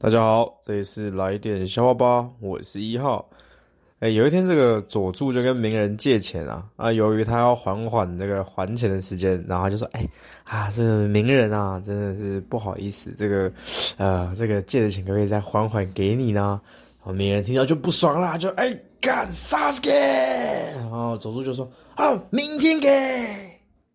大家好，这里是来点笑话吧，我是一号。哎，有一天这个佐助就跟鸣人借钱啊啊，由于他要缓缓这个还钱的时间，然后就说哎啊，这个鸣人啊，真的是不好意思，这个呃这个借的钱可不可以再缓缓给你呢？然后鸣人听到就不爽啦，就哎干啥子给？然后佐助就说啊，明天给。